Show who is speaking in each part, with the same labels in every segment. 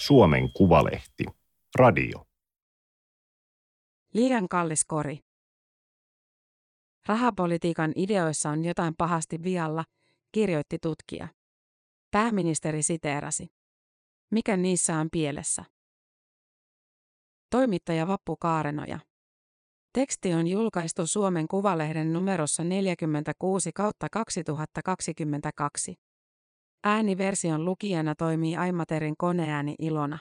Speaker 1: Suomen Kuvalehti. Radio.
Speaker 2: Liian kallis kori. Rahapolitiikan ideoissa on jotain pahasti vialla, kirjoitti tutkija. Pääministeri siteerasi. Mikä niissä on pielessä? Toimittaja Vappu Kaarenoja. Teksti on julkaistu Suomen Kuvalehden numerossa 46 kautta 2022. Ääniversion lukijana toimii Aimaterin koneääni Ilona.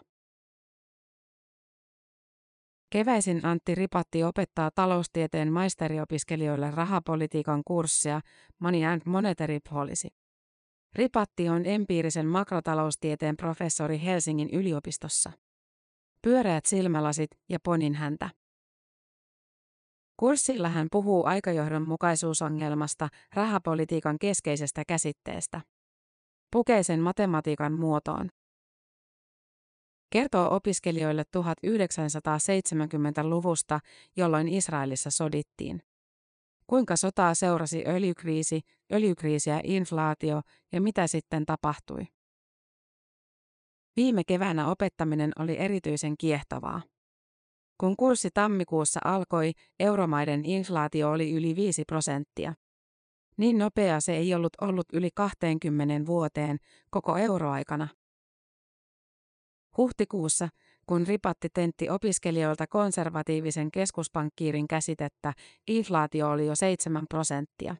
Speaker 2: Keväisin Antti Ripatti opettaa taloustieteen maisteriopiskelijoille rahapolitiikan kurssia Money and Monetary Policy. Ripatti on empiirisen makrotaloustieteen professori Helsingin yliopistossa. Pyöreät silmälasit ja ponin häntä. Kurssilla hän puhuu aikajohdonmukaisuusongelmasta, rahapolitiikan keskeisestä käsitteestä. Pukee sen matematiikan muotoon. Kertoo opiskelijoille 1970-luvusta, jolloin Israelissa sodittiin. Kuinka sotaa seurasi öljykriisi, öljykriisi ja inflaatio ja mitä sitten tapahtui. Viime keväänä opettaminen oli erityisen kiehtovaa. Kun kurssi tammikuussa alkoi, euromaiden inflaatio oli yli 5 prosenttia. Niin nopea se ei ollut ollut yli 20 vuoteen koko euroaikana. Huhtikuussa, kun ripatti tentti opiskelijoilta konservatiivisen keskuspankkiirin käsitettä, inflaatio oli jo 7 prosenttia.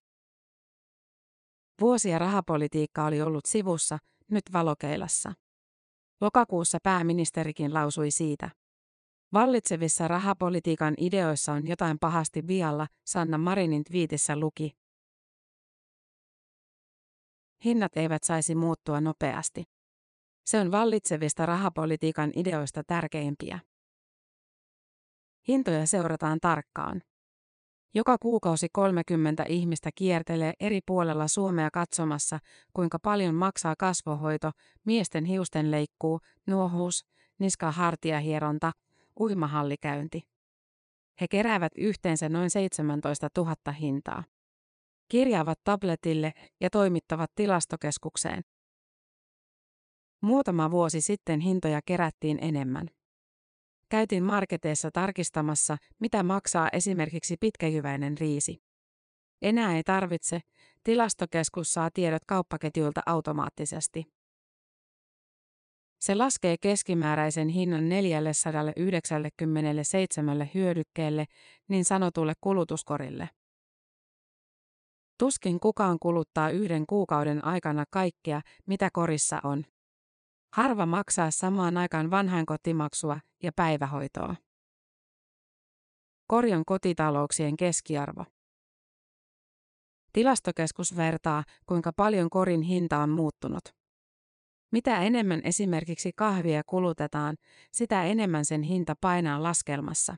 Speaker 2: Vuosia rahapolitiikka oli ollut sivussa, nyt valokeilassa. Lokakuussa pääministerikin lausui siitä. Vallitsevissa rahapolitiikan ideoissa on jotain pahasti vialla, Sanna Marinin twiitissä luki. Hinnat eivät saisi muuttua nopeasti. Se on vallitsevista rahapolitiikan ideoista tärkeimpiä. Hintoja seurataan tarkkaan. Joka kuukausi 30 ihmistä kiertelee eri puolella Suomea katsomassa, kuinka paljon maksaa kasvohoito, miesten hiusten leikkuu, nuohuus, niska-hartiahieronta, uimahallikäynti. He keräävät yhteensä noin 17 000 hintaa. Kirjaavat tabletille ja toimittavat tilastokeskukseen. Muutama vuosi sitten hintoja kerättiin enemmän. Käytin marketeissa tarkistamassa, mitä maksaa esimerkiksi pitkäjyväinen riisi. Enää ei tarvitse, tilastokeskus saa tiedot kauppaketjuilta automaattisesti. Se laskee keskimääräisen hinnan 497 hyödykkeelle, niin sanotulle kulutuskorille. Tuskin kukaan kuluttaa yhden kuukauden aikana kaikkea, mitä korissa on. Harva maksaa samaan aikaan vanhainkotimaksua ja päivähoitoa. Korjon kotitalouksien keskiarvo. Tilastokeskus vertaa, kuinka paljon korin hinta on muuttunut. Mitä enemmän esimerkiksi kahvia kulutetaan, sitä enemmän sen hinta painaa laskelmassa.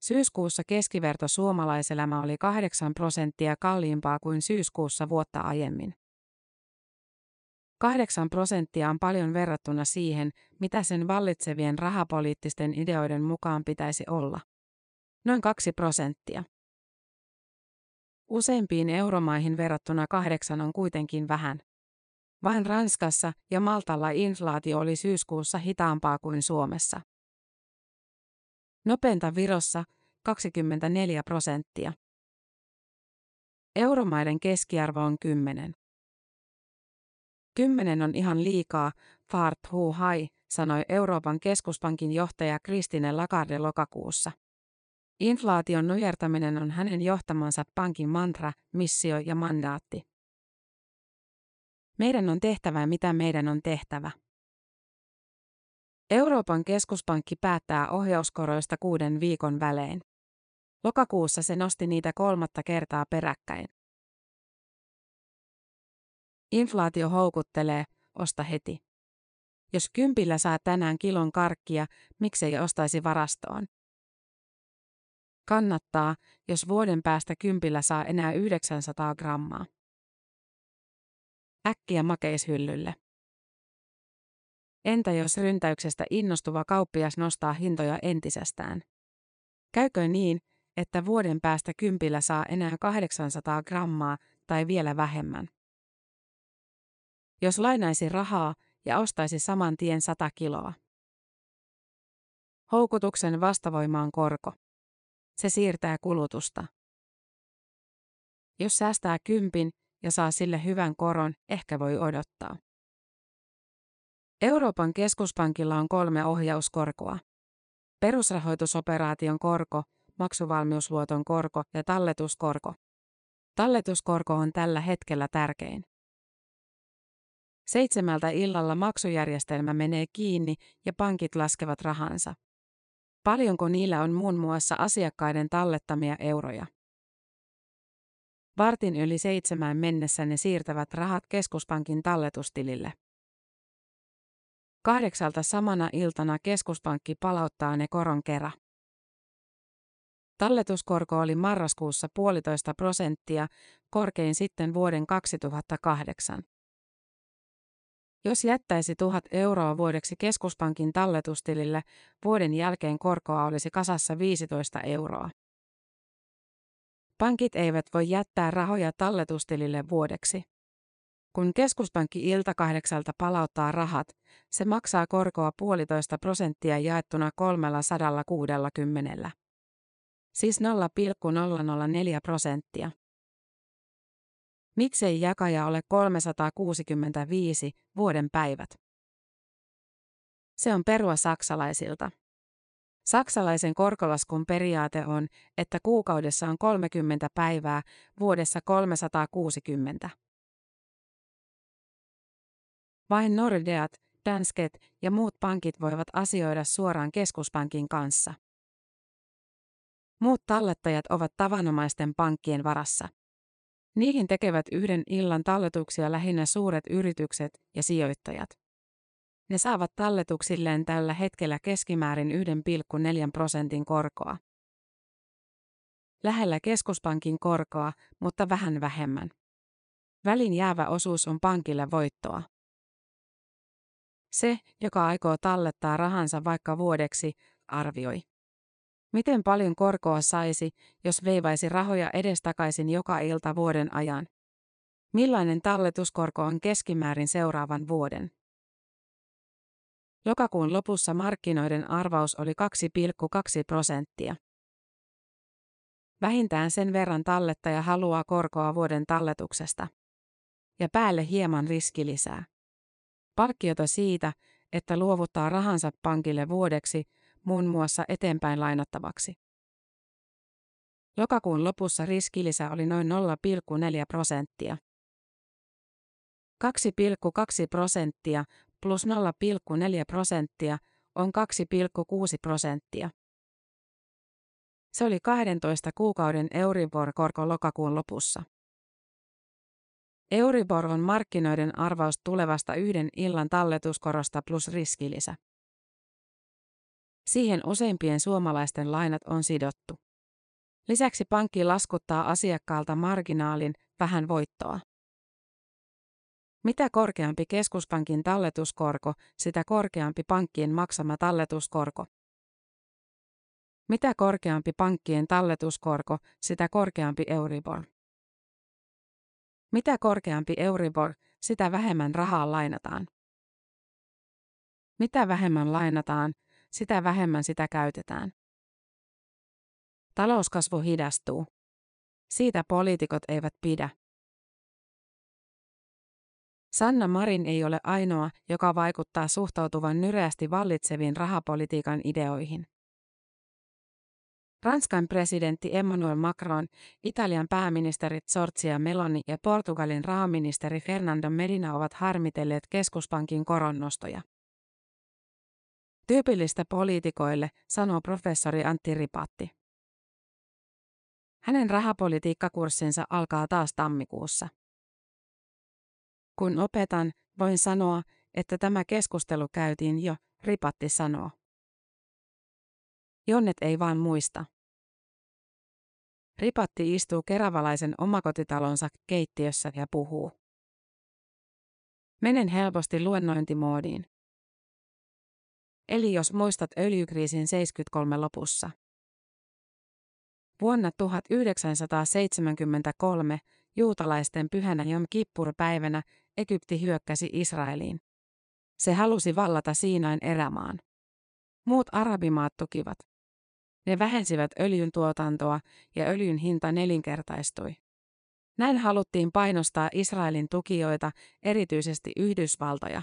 Speaker 2: Syyskuussa keskiverto suomalaiselämä oli 8 prosenttia kalliimpaa kuin syyskuussa vuotta aiemmin. 8 prosenttia on paljon verrattuna siihen, mitä sen vallitsevien rahapoliittisten ideoiden mukaan pitäisi olla. Noin 2 prosenttia. Useimpiin euromaihin verrattuna kahdeksan on kuitenkin vähän. Vain Ranskassa ja Maltalla inflaatio oli syyskuussa hitaampaa kuin Suomessa. Nopeinta Virossa 24 prosenttia. Euromaiden keskiarvo on 10. Kymmenen on ihan liikaa, fart hu hai, sanoi Euroopan keskuspankin johtaja Kristine Lagarde lokakuussa. Inflaation nujertaminen on hänen johtamansa pankin mantra, missio ja mandaatti. Meidän on tehtävä mitä meidän on tehtävä. Euroopan keskuspankki päättää ohjauskoroista kuuden viikon välein. Lokakuussa se nosti niitä kolmatta kertaa peräkkäin. Inflaatio houkuttelee, osta heti. Jos kympillä saa tänään kilon karkkia, miksei ostaisi varastoon? Kannattaa, jos vuoden päästä kympillä saa enää 900 grammaa. Äkkiä makeishyllylle. Entä jos ryntäyksestä innostuva kauppias nostaa hintoja entisestään? Käykö niin, että vuoden päästä kympillä saa enää 800 grammaa tai vielä vähemmän? Jos lainaisi rahaa ja ostaisi saman tien 100 kiloa. Houkutuksen vastavoima on korko. Se siirtää kulutusta. Jos säästää kympin ja saa sille hyvän koron, ehkä voi odottaa. Euroopan keskuspankilla on kolme ohjauskorkoa. Perusrahoitusoperaation korko, maksuvalmiusluoton korko ja talletuskorko. Talletuskorko on tällä hetkellä tärkein. Seitsemältä illalla maksujärjestelmä menee kiinni ja pankit laskevat rahansa. Paljonko niillä on muun muassa asiakkaiden tallettamia euroja? Vartin yli seitsemään mennessä ne siirtävät rahat keskuspankin talletustilille. Kahdeksalta samana iltana keskuspankki palauttaa ne koron kerran. Talletuskorko oli marraskuussa puolitoista prosenttia, korkein sitten vuoden 2008. Jos jättäisi tuhat euroa vuodeksi keskuspankin talletustilille, vuoden jälkeen korkoa olisi kasassa 15 euroa. Pankit eivät voi jättää rahoja talletustilille vuodeksi. Kun keskuspankki ilta kahdeksalta palauttaa rahat, se maksaa korkoa puolitoista prosenttia jaettuna 360. Siis 0,004 prosenttia. Miksei jakaja ole 365 vuoden päivät? Se on perua saksalaisilta. Saksalaisen korkolaskun periaate on, että kuukaudessa on 30 päivää, vuodessa 360. Vain Nordeat, Dansket ja muut pankit voivat asioida suoraan keskuspankin kanssa. Muut tallettajat ovat tavanomaisten pankkien varassa. Niihin tekevät yhden illan talletuksia lähinnä suuret yritykset ja sijoittajat. Ne saavat talletuksilleen tällä hetkellä keskimäärin 1,4 prosentin korkoa. Lähellä keskuspankin korkoa, mutta vähän vähemmän. Välin jäävä osuus on pankille voittoa. Se, joka aikoo tallettaa rahansa vaikka vuodeksi, arvioi. Miten paljon korkoa saisi, jos veivaisi rahoja edestakaisin joka ilta vuoden ajan? Millainen talletuskorko on keskimäärin seuraavan vuoden? Lokakuun lopussa markkinoiden arvaus oli 2,2 prosenttia. Vähintään sen verran tallettaja haluaa korkoa vuoden talletuksesta. Ja päälle hieman riskilisää. Palkkiota siitä, että luovuttaa rahansa pankille vuodeksi, muun muassa eteenpäin lainattavaksi. Lokakuun lopussa riskilisä oli noin 0,4 prosenttia. 2,2 prosenttia plus 0,4 prosenttia on 2,6 prosenttia. Se oli 12 kuukauden Euribor-korko lokakuun lopussa. Euribor on markkinoiden arvaus tulevasta yhden illan talletuskorosta plus riskilisä. Siihen useimpien suomalaisten lainat on sidottu. Lisäksi pankki laskuttaa asiakkaalta marginaalin, vähän voittoa. Mitä korkeampi keskuspankin talletuskorko, sitä korkeampi pankkien maksama talletuskorko. Mitä korkeampi pankkien talletuskorko, sitä korkeampi Euribor. Mitä korkeampi Euribor, sitä vähemmän rahaa lainataan. Mitä vähemmän lainataan, sitä vähemmän sitä käytetään. Talouskasvu hidastuu. Siitä poliitikot eivät pidä. Sanna Marin ei ole ainoa, joka vaikuttaa suhtautuvan nyreästi vallitseviin rahapolitiikan ideoihin. Ranskan presidentti Emmanuel Macron, Italian pääministeri Giorgia Meloni ja Portugalin rahaministeri Fernando Medina ovat harmitelleet keskuspankin koronnostoja. Tyypillistä poliitikoille, sanoo professori Antti Ripatti. Hänen rahapolitiikkakurssinsa alkaa taas tammikuussa. Kun opetan, voin sanoa, että tämä keskustelu käytiin jo, Ripatti sanoo. Jonnet ei vaan muista. Ripatti istuu keravalaisen omakotitalonsa keittiössä ja puhuu. Menen helposti luennointimoodiin. Eli jos muistat öljykriisin 73 lopussa. Vuonna 1973 juutalaisten pyhänä Jom Kippur-päivänä Egypti hyökkäsi Israeliin. Se halusi vallata Siinain erämaan. Muut arabimaat tukivat. Ne vähensivät öljyn tuotantoa ja öljyn hinta nelinkertaistui. Näin haluttiin painostaa Israelin tukijoita, erityisesti Yhdysvaltoja.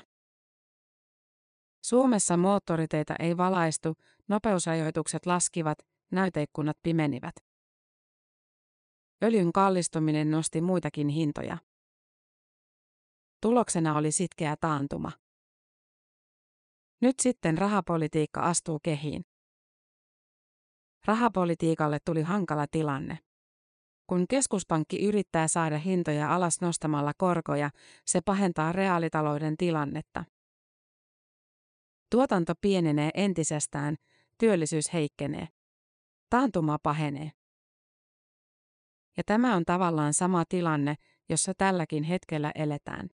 Speaker 2: Suomessa moottoriteitä ei valaistu, nopeusrajoitukset laskivat, näyteikkunat pimenivät. Öljyn kallistuminen nosti muitakin hintoja. Tuloksena oli sitkeä taantuma. Nyt sitten rahapolitiikka astuu kehiin. Rahapolitiikalle tuli hankala tilanne. Kun keskuspankki yrittää saada hintoja alas nostamalla korkoja, se pahentaa reaalitalouden tilannetta. Tuotanto pienenee entisestään, työllisyys heikkenee. Taantuma pahenee. Ja tämä on tavallaan sama tilanne, jossa tälläkin hetkellä eletään.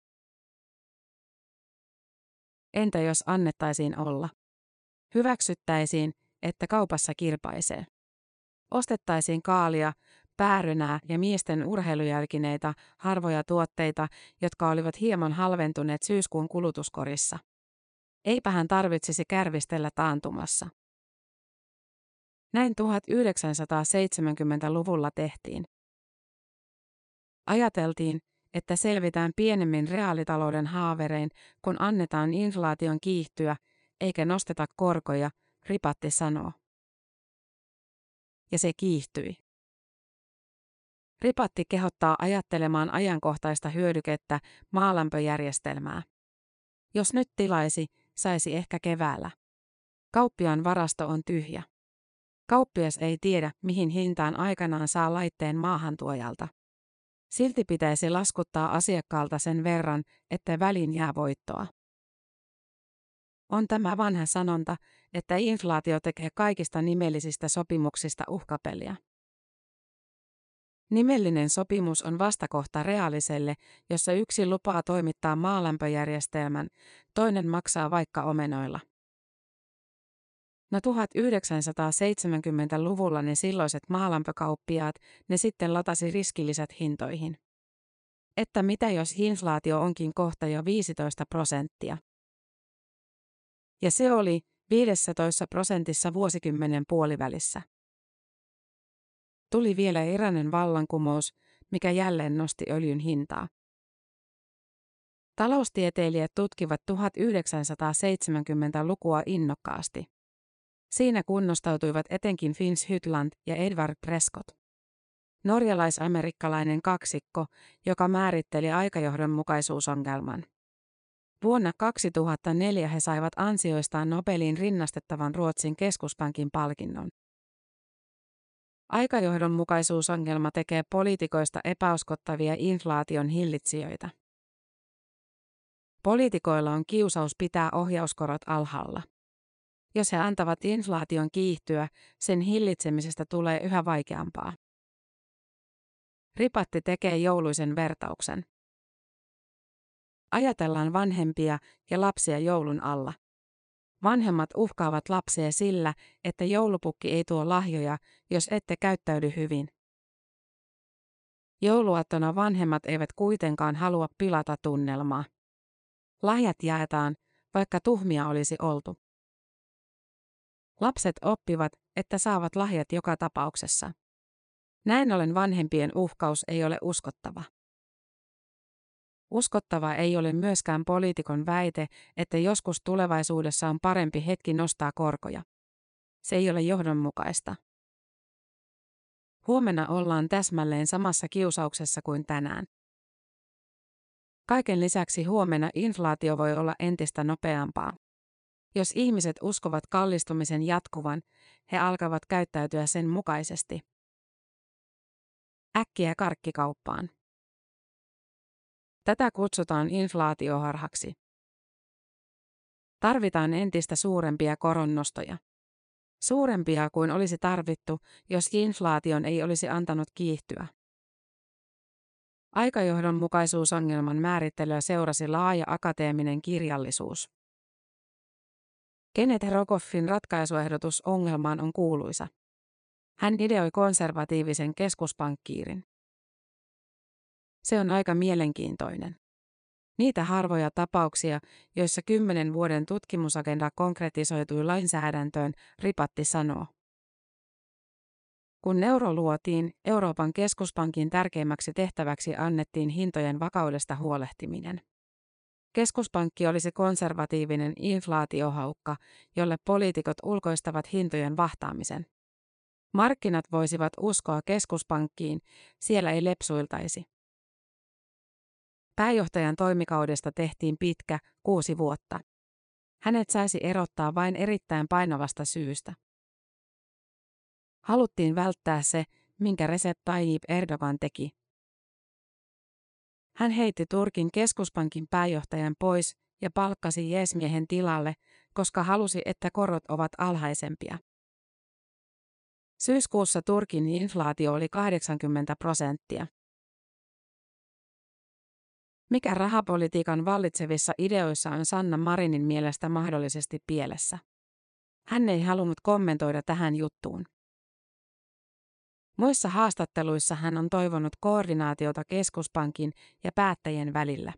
Speaker 2: Entä jos annettaisiin olla? Hyväksyttäisiin, että kaupassa kirpaisee. Ostettaisiin kaalia, päärynää ja miesten urheilujälkineitä, harvoja tuotteita, jotka olivat hieman halventuneet syyskuun kulutuskorissa. Eipä hän tarvitsisi kärvistellä taantumassa. Näin 1970-luvulla tehtiin. Ajateltiin, että selvitään pienemmin reaalitalouden haaverein, kun annetaan inflaation kiihtyä, eikä nosteta korkoja, Ripatti sanoo. Ja se kiihtyi. Ripatti kehottaa ajattelemaan ajankohtaista hyödykettä, maalämpöjärjestelmää. Jos nyt tilaisi, saisi ehkä keväällä. Kauppiaan varasto on tyhjä. Kauppias ei tiedä, mihin hintaan aikanaan saa laitteen maahantuojalta. Silti pitäisi laskuttaa asiakkaalta sen verran, että välin jää voittoa. On tämä vanha sanonta, että inflaatio tekee kaikista nimellisistä sopimuksista uhkapeliä. Nimellinen sopimus on vastakohta reaaliselle, jossa yksi lupaa toimittaa maalämpöjärjestelmän, toinen maksaa vaikka omenoilla. No 1970-luvulla ne silloiset maalämpökauppiaat, ne sitten latasi riskillisät hintoihin. Että mitä jos inflaatio onkin kohta jo 15 prosenttia? Ja se oli 15 prosentissa vuosikymmenen puolivälissä. Tuli vielä eräinen vallankumous, mikä jälleen nosti öljyn hintaa. Taloustieteilijät tutkivat 1970-lukua innokkaasti. Siinä kunnostautuivat etenkin Finns Hytland ja Edvard Prescott. Norjalais-amerikkalainen kaksikko, joka määritteli aikajohdonmukaisuusongelman. Vuonna 2004 he saivat ansioistaan Nobelin rinnastettavan Ruotsin keskuspankin palkinnon. Aikajohdonmukaisuusongelma tekee poliitikoista epäuskottavia inflaation hillitsijöitä. Poliitikoilla on kiusaus pitää ohjauskorot alhaalla. Jos he antavat inflaation kiihtyä, sen hillitsemisestä tulee yhä vaikeampaa. Ripatti tekee jouluisen vertauksen. Ajatellaan vanhempia ja lapsia joulun alla. Vanhemmat uhkaavat lapsia sillä, että joulupukki ei tuo lahjoja, jos ette käyttäydy hyvin. Jouluaattona vanhemmat eivät kuitenkaan halua pilata tunnelmaa. Lahjat jaetaan, vaikka tuhmia olisi oltu. Lapset oppivat, että saavat lahjat joka tapauksessa. Näin ollen vanhempien uhkaus ei ole uskottava. Uskottava ei ole myöskään poliitikon väite, että joskus tulevaisuudessa on parempi hetki nostaa korkoja. Se ei ole johdonmukaista. Huomenna ollaan täsmälleen samassa kiusauksessa kuin tänään. Kaiken lisäksi huomenna inflaatio voi olla entistä nopeampaa. Jos ihmiset uskovat kallistumisen jatkuvan, he alkavat käyttäytyä sen mukaisesti. Äkkiä karkkikauppaan. Tätä kutsutaan inflaatioharhaksi. Tarvitaan entistä suurempia koronnostoja. Suurempia kuin olisi tarvittu, jos inflaation ei olisi antanut kiihtyä. Aikajohdonmukaisuusongelman määrittelyä seurasi laaja akateeminen kirjallisuus. Kenneth Rogoffin ratkaisuehdotus ongelmaan on kuuluisa. Hän ideoi konservatiivisen keskuspankkiirin. Se on aika mielenkiintoinen. Niitä harvoja tapauksia, joissa kymmenen vuoden tutkimusagenda konkretisoitui lainsäädäntöön, Ripatti sanoo. Kun euro luotiin, Euroopan keskuspankin tärkeimmäksi tehtäväksi annettiin hintojen vakaudesta huolehtiminen. Keskuspankki olisi konservatiivinen inflaatiohaukka, jolle poliitikot ulkoistavat hintojen vahtaamisen. Markkinat voisivat uskoa keskuspankkiin, siellä ei lepsuiltaisi. Pääjohtajan toimikaudesta tehtiin pitkä, kuusi vuotta. Hänet saisi erottaa vain erittäin painavasta syystä. Haluttiin välttää se, minkä Recep Tayyip Erdogan teki. Hän heitti Turkin keskuspankin pääjohtajan pois ja palkkasi jeesmiehen tilalle, koska halusi, että korot ovat alhaisempia. Syyskuussa Turkin inflaatio oli 80 prosenttia. Mikä rahapolitiikan vallitsevissa ideoissa on Sanna Marinin mielestä mahdollisesti pielessä? Hän ei halunnut kommentoida tähän juttuun. Muissa haastatteluissa hän on toivonut koordinaatiota keskuspankin ja päättäjien välillä.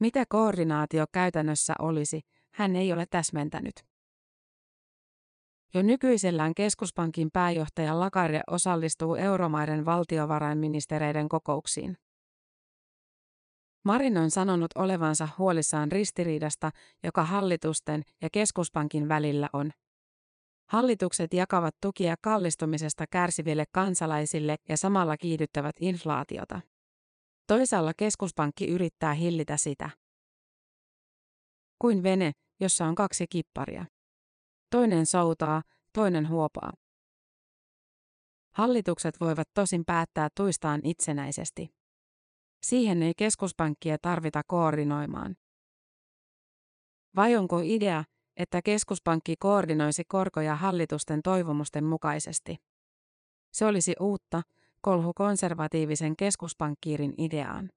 Speaker 2: Mitä koordinaatio käytännössä olisi, hän ei ole täsmentänyt. Jo nykyisellään keskuspankin pääjohtaja Lagarde osallistuu euromaiden valtiovarainministereiden kokouksiin. Marin on sanonut olevansa huolissaan ristiriidasta, joka hallitusten ja keskuspankin välillä on. Hallitukset jakavat tukia kallistumisesta kärsiville kansalaisille ja samalla kiihdyttävät inflaatiota. Toisaalla keskuspankki yrittää hillitä sitä. Kuin vene, jossa on kaksi kipparia. Toinen soutaa, toinen huopaa. Hallitukset voivat tosin päättää tuistaan itsenäisesti. Siihen ei keskuspankkia tarvita koordinoimaan. Vai onko idea, että keskuspankki koordinoisi korkoja hallitusten toivomusten mukaisesti? Se olisi uutta, kolhu konservatiivisen keskuspankkiirin ideaan.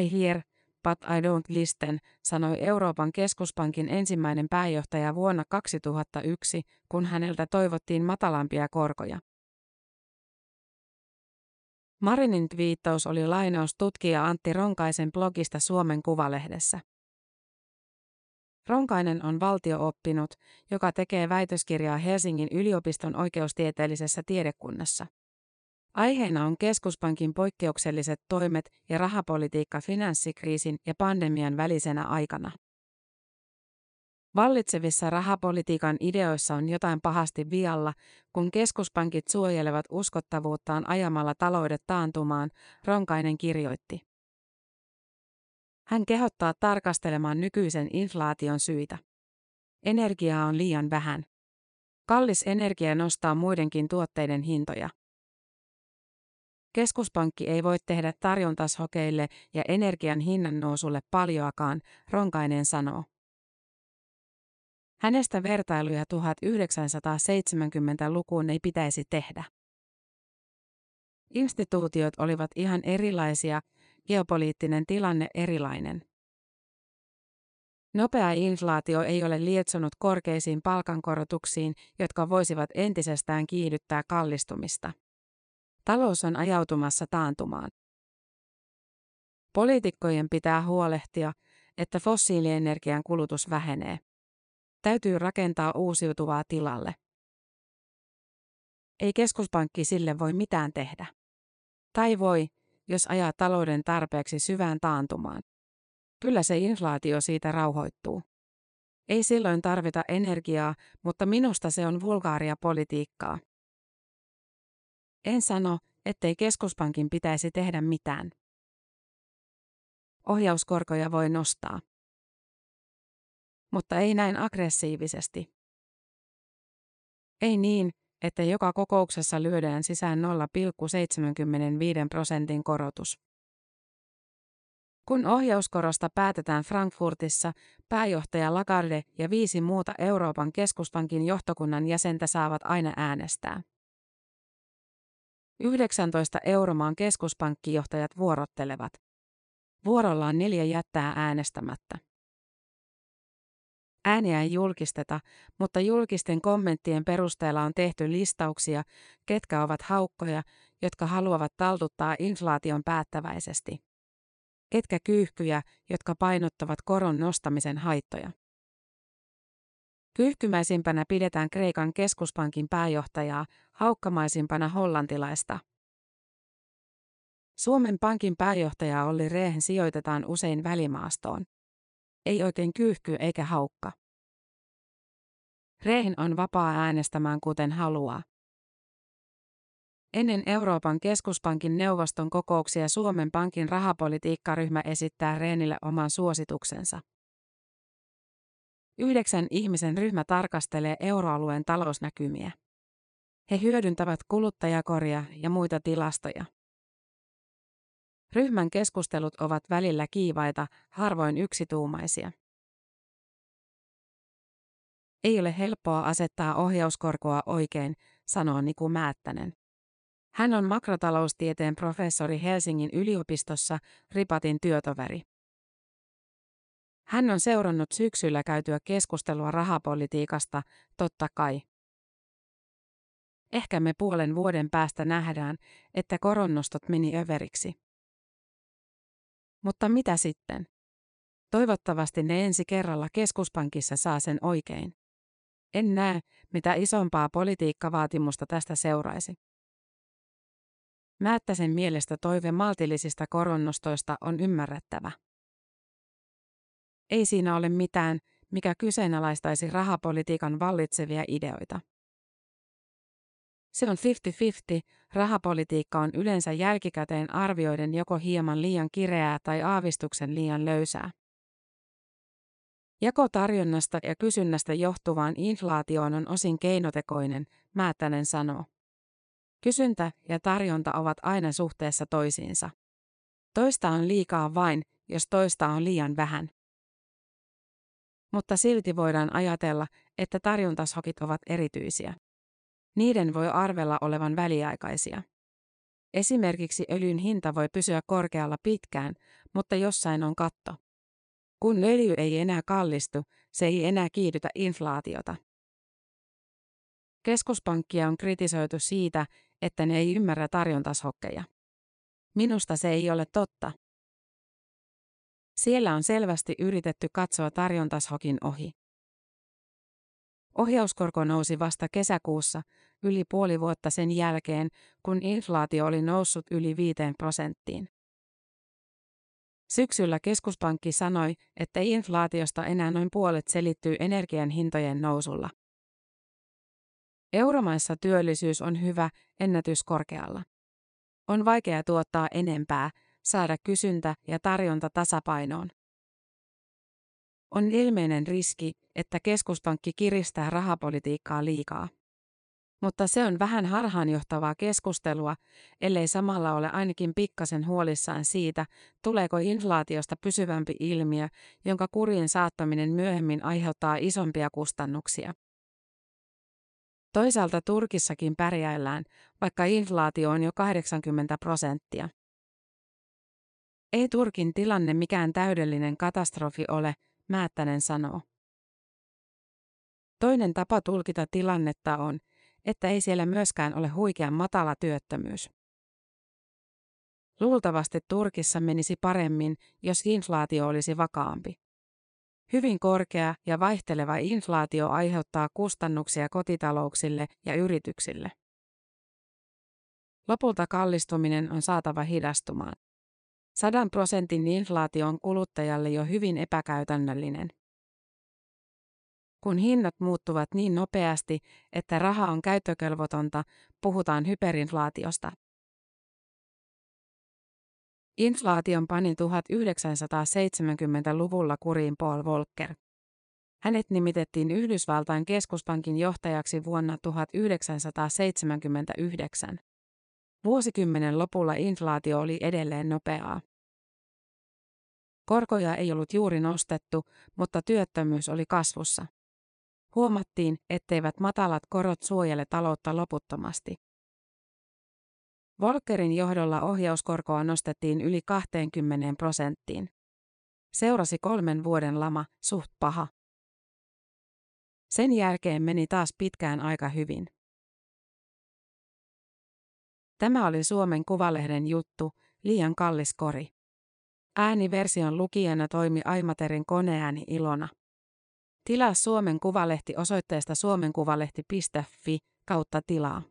Speaker 2: I hear, but I don't listen, sanoi Euroopan keskuspankin ensimmäinen pääjohtaja vuonna 2001, kun häneltä toivottiin matalampia korkoja. Marinin viittaus oli lainaus tutkija Antti Ronkaisen blogista Suomen Kuvalehdessä. Ronkainen on valtiooppinut, joka tekee väitöskirjaa Helsingin yliopiston oikeustieteellisessä tiedekunnassa. Aiheena on keskuspankin poikkeukselliset toimet ja rahapolitiikka finanssikriisin ja pandemian välisenä aikana. Vallitsevissa rahapolitiikan ideoissa on jotain pahasti vialla, kun keskuspankit suojelevat uskottavuuttaan ajamalla taloudet taantumaan, Ronkainen kirjoitti. Hän kehottaa tarkastelemaan nykyisen inflaation syitä. Energiaa on liian vähän. Kallis energia nostaa muidenkin tuotteiden hintoja. Keskuspankki ei voi tehdä tarjontashokeille ja energian hinnan nousulle paljoakaan, Ronkainen sanoo. Hänestä vertailuja 1970-lukuun ei pitäisi tehdä. Instituutiot olivat ihan erilaisia, geopoliittinen tilanne erilainen. Nopea inflaatio ei ole lietsonut korkeisiin palkankorotuksiin, jotka voisivat entisestään kiihdyttää kallistumista. Talous on ajautumassa taantumaan. Poliitikkojen pitää huolehtia, että fossiilienergian kulutus vähenee. Täytyy rakentaa uusiutuvaa tilalle. Ei keskuspankki sille voi mitään tehdä. Tai voi, jos ajaa talouden tarpeeksi syvään taantumaan. Kyllä se inflaatio siitä rauhoittuu. Ei silloin tarvita energiaa, mutta minusta se on vulgaaria politiikkaa. En sano, ettei keskuspankin pitäisi tehdä mitään. Ohjauskorkoja voi nostaa. Mutta ei näin aggressiivisesti. Ei niin, että joka kokouksessa lyödään sisään 0,75 prosentin korotus. Kun ohjauskorosta päätetään Frankfurtissa, pääjohtaja Lagarde ja viisi muuta Euroopan keskuspankin johtokunnan jäsentä saavat aina äänestää. 19 euromaan keskuspankkijohtajat vuorottelevat. Vuorollaan neljä jättää äänestämättä. Ääniä ei julkisteta, mutta julkisten kommenttien perusteella on tehty listauksia, ketkä ovat haukkoja, jotka haluavat taltuttaa inflaation päättäväisesti. ketkä kyyhkyjä, jotka painottavat koron nostamisen haittoja. Kyyhkymäisimpänä pidetään Kreikan keskuspankin pääjohtajaa, haukkamaisimpana hollantilaista. Suomen Pankin pääjohtaja Olli Rehn sijoitetaan usein välimaastoon. Ei oikein kyyhky eikä haukka. Rehn on vapaa äänestämään kuten haluaa. Ennen Euroopan keskuspankin neuvoston kokouksia Suomen Pankin rahapolitiikkaryhmä esittää Rehnille oman suosituksensa. Yhdeksän ihmisen ryhmä tarkastelee euroalueen talousnäkymiä. He hyödyntävät kuluttajakoria ja muita tilastoja. Ryhmän keskustelut ovat välillä kiivaita, harvoin yksituumaisia. Ei ole helppoa asettaa ohjauskorkoa oikein, sanoo Niku Määttänen. Hän on makrotaloustieteen professori Helsingin yliopistossa, Ripatin työtoveri. Hän on seurannut syksyllä käytyä keskustelua rahapolitiikasta, totta kai. Ehkä me puolen vuoden päästä nähdään, että koronnostot meni överiksi. Mutta mitä sitten? Toivottavasti ne ensi kerralla keskuspankissa saa sen oikein. En näe, mitä isompaa politiikkavaatimusta tästä seuraisi. Määttäsen mielestä toive maltillisista koronnostoista on ymmärrettävä. Ei siinä ole mitään, mikä kyseenalaistaisi rahapolitiikan vallitsevia ideoita. Se on 50-50, rahapolitiikka on yleensä jälkikäteen arvioiden joko hieman liian kireää tai aavistuksen liian löysää. Jako tarjonnasta ja kysynnästä johtuvaan inflaatioon on osin keinotekoinen, Määttänen sanoo. Kysyntä ja tarjonta ovat aina suhteessa toisiinsa. Toista on liikaa vain, jos toista on liian vähän. Mutta silti voidaan ajatella, että tarjontasokit ovat erityisiä. Niiden voi arvella olevan väliaikaisia. Esimerkiksi öljyn hinta voi pysyä korkealla pitkään, mutta jossain on katto. Kun öljy ei enää kallistu, se ei enää kiihdytä inflaatiota. Keskuspankkia on kritisoitu siitä, että ne ei ymmärrä tarjontashokkeja. Minusta se ei ole totta. Siellä on selvästi yritetty katsoa tarjontashokin ohi. Ohjauskorko nousi vasta kesäkuussa, yli puoli vuotta sen jälkeen, kun inflaatio oli noussut yli 5 prosenttiin. Syksyllä keskuspankki sanoi, että inflaatiosta enää noin puolet selittyy energian hintojen nousulla. Euromaissa työllisyys on hyvä, ennätyskorkealla. On vaikea tuottaa enempää, saada kysyntä ja tarjonta tasapainoon. On ilmeinen riski, että keskuspankki kiristää rahapolitiikkaa liikaa. Mutta se on vähän harhaanjohtavaa keskustelua, ellei samalla ole ainakin pikkasen huolissaan siitä, tuleeko inflaatiosta pysyvämpi ilmiö, jonka kurien saattaminen myöhemmin aiheuttaa isompia kustannuksia. Toisaalta Turkissakin pärjäillään, vaikka inflaatio on jo 80 prosenttia. Ei Turkin tilanne mikään täydellinen katastrofi ole, Määttänen sanoo. Toinen tapa tulkita tilannetta on, että ei siellä myöskään ole huikean matala työttömyys. Luultavasti Turkissa menisi paremmin, jos inflaatio olisi vakaampi. Hyvin korkea ja vaihteleva inflaatio aiheuttaa kustannuksia kotitalouksille ja yrityksille. Lopulta kallistuminen on saatava hidastumaan. Sadan prosentin inflaatio on kuluttajalle jo hyvin epäkäytännöllinen. Kun hinnat muuttuvat niin nopeasti, että raha on käyttökelvotonta, puhutaan hyperinflaatiosta. Inflaation pani 1970-luvulla kuriin Paul Volcker. Hänet nimitettiin Yhdysvaltain keskuspankin johtajaksi vuonna 1979. Vuosikymmenen lopulla inflaatio oli edelleen nopeaa. Korkoja ei ollut juuri nostettu, mutta työttömyys oli kasvussa. Huomattiin, etteivät matalat korot suojele taloutta loputtomasti. Volkerin johdolla ohjauskorkoa nostettiin yli 20 prosenttiin. Seurasi kolmen vuoden lama, suht paha. Sen jälkeen meni taas pitkään aika hyvin. Tämä oli Suomen Kuvalehden juttu, liian kallis kori. Ääniversion lukijana toimi Aimaterin koneääni Ilona. Tilaa Suomen Kuvalehti osoitteesta suomenkuvalehti.fi kautta tilaa.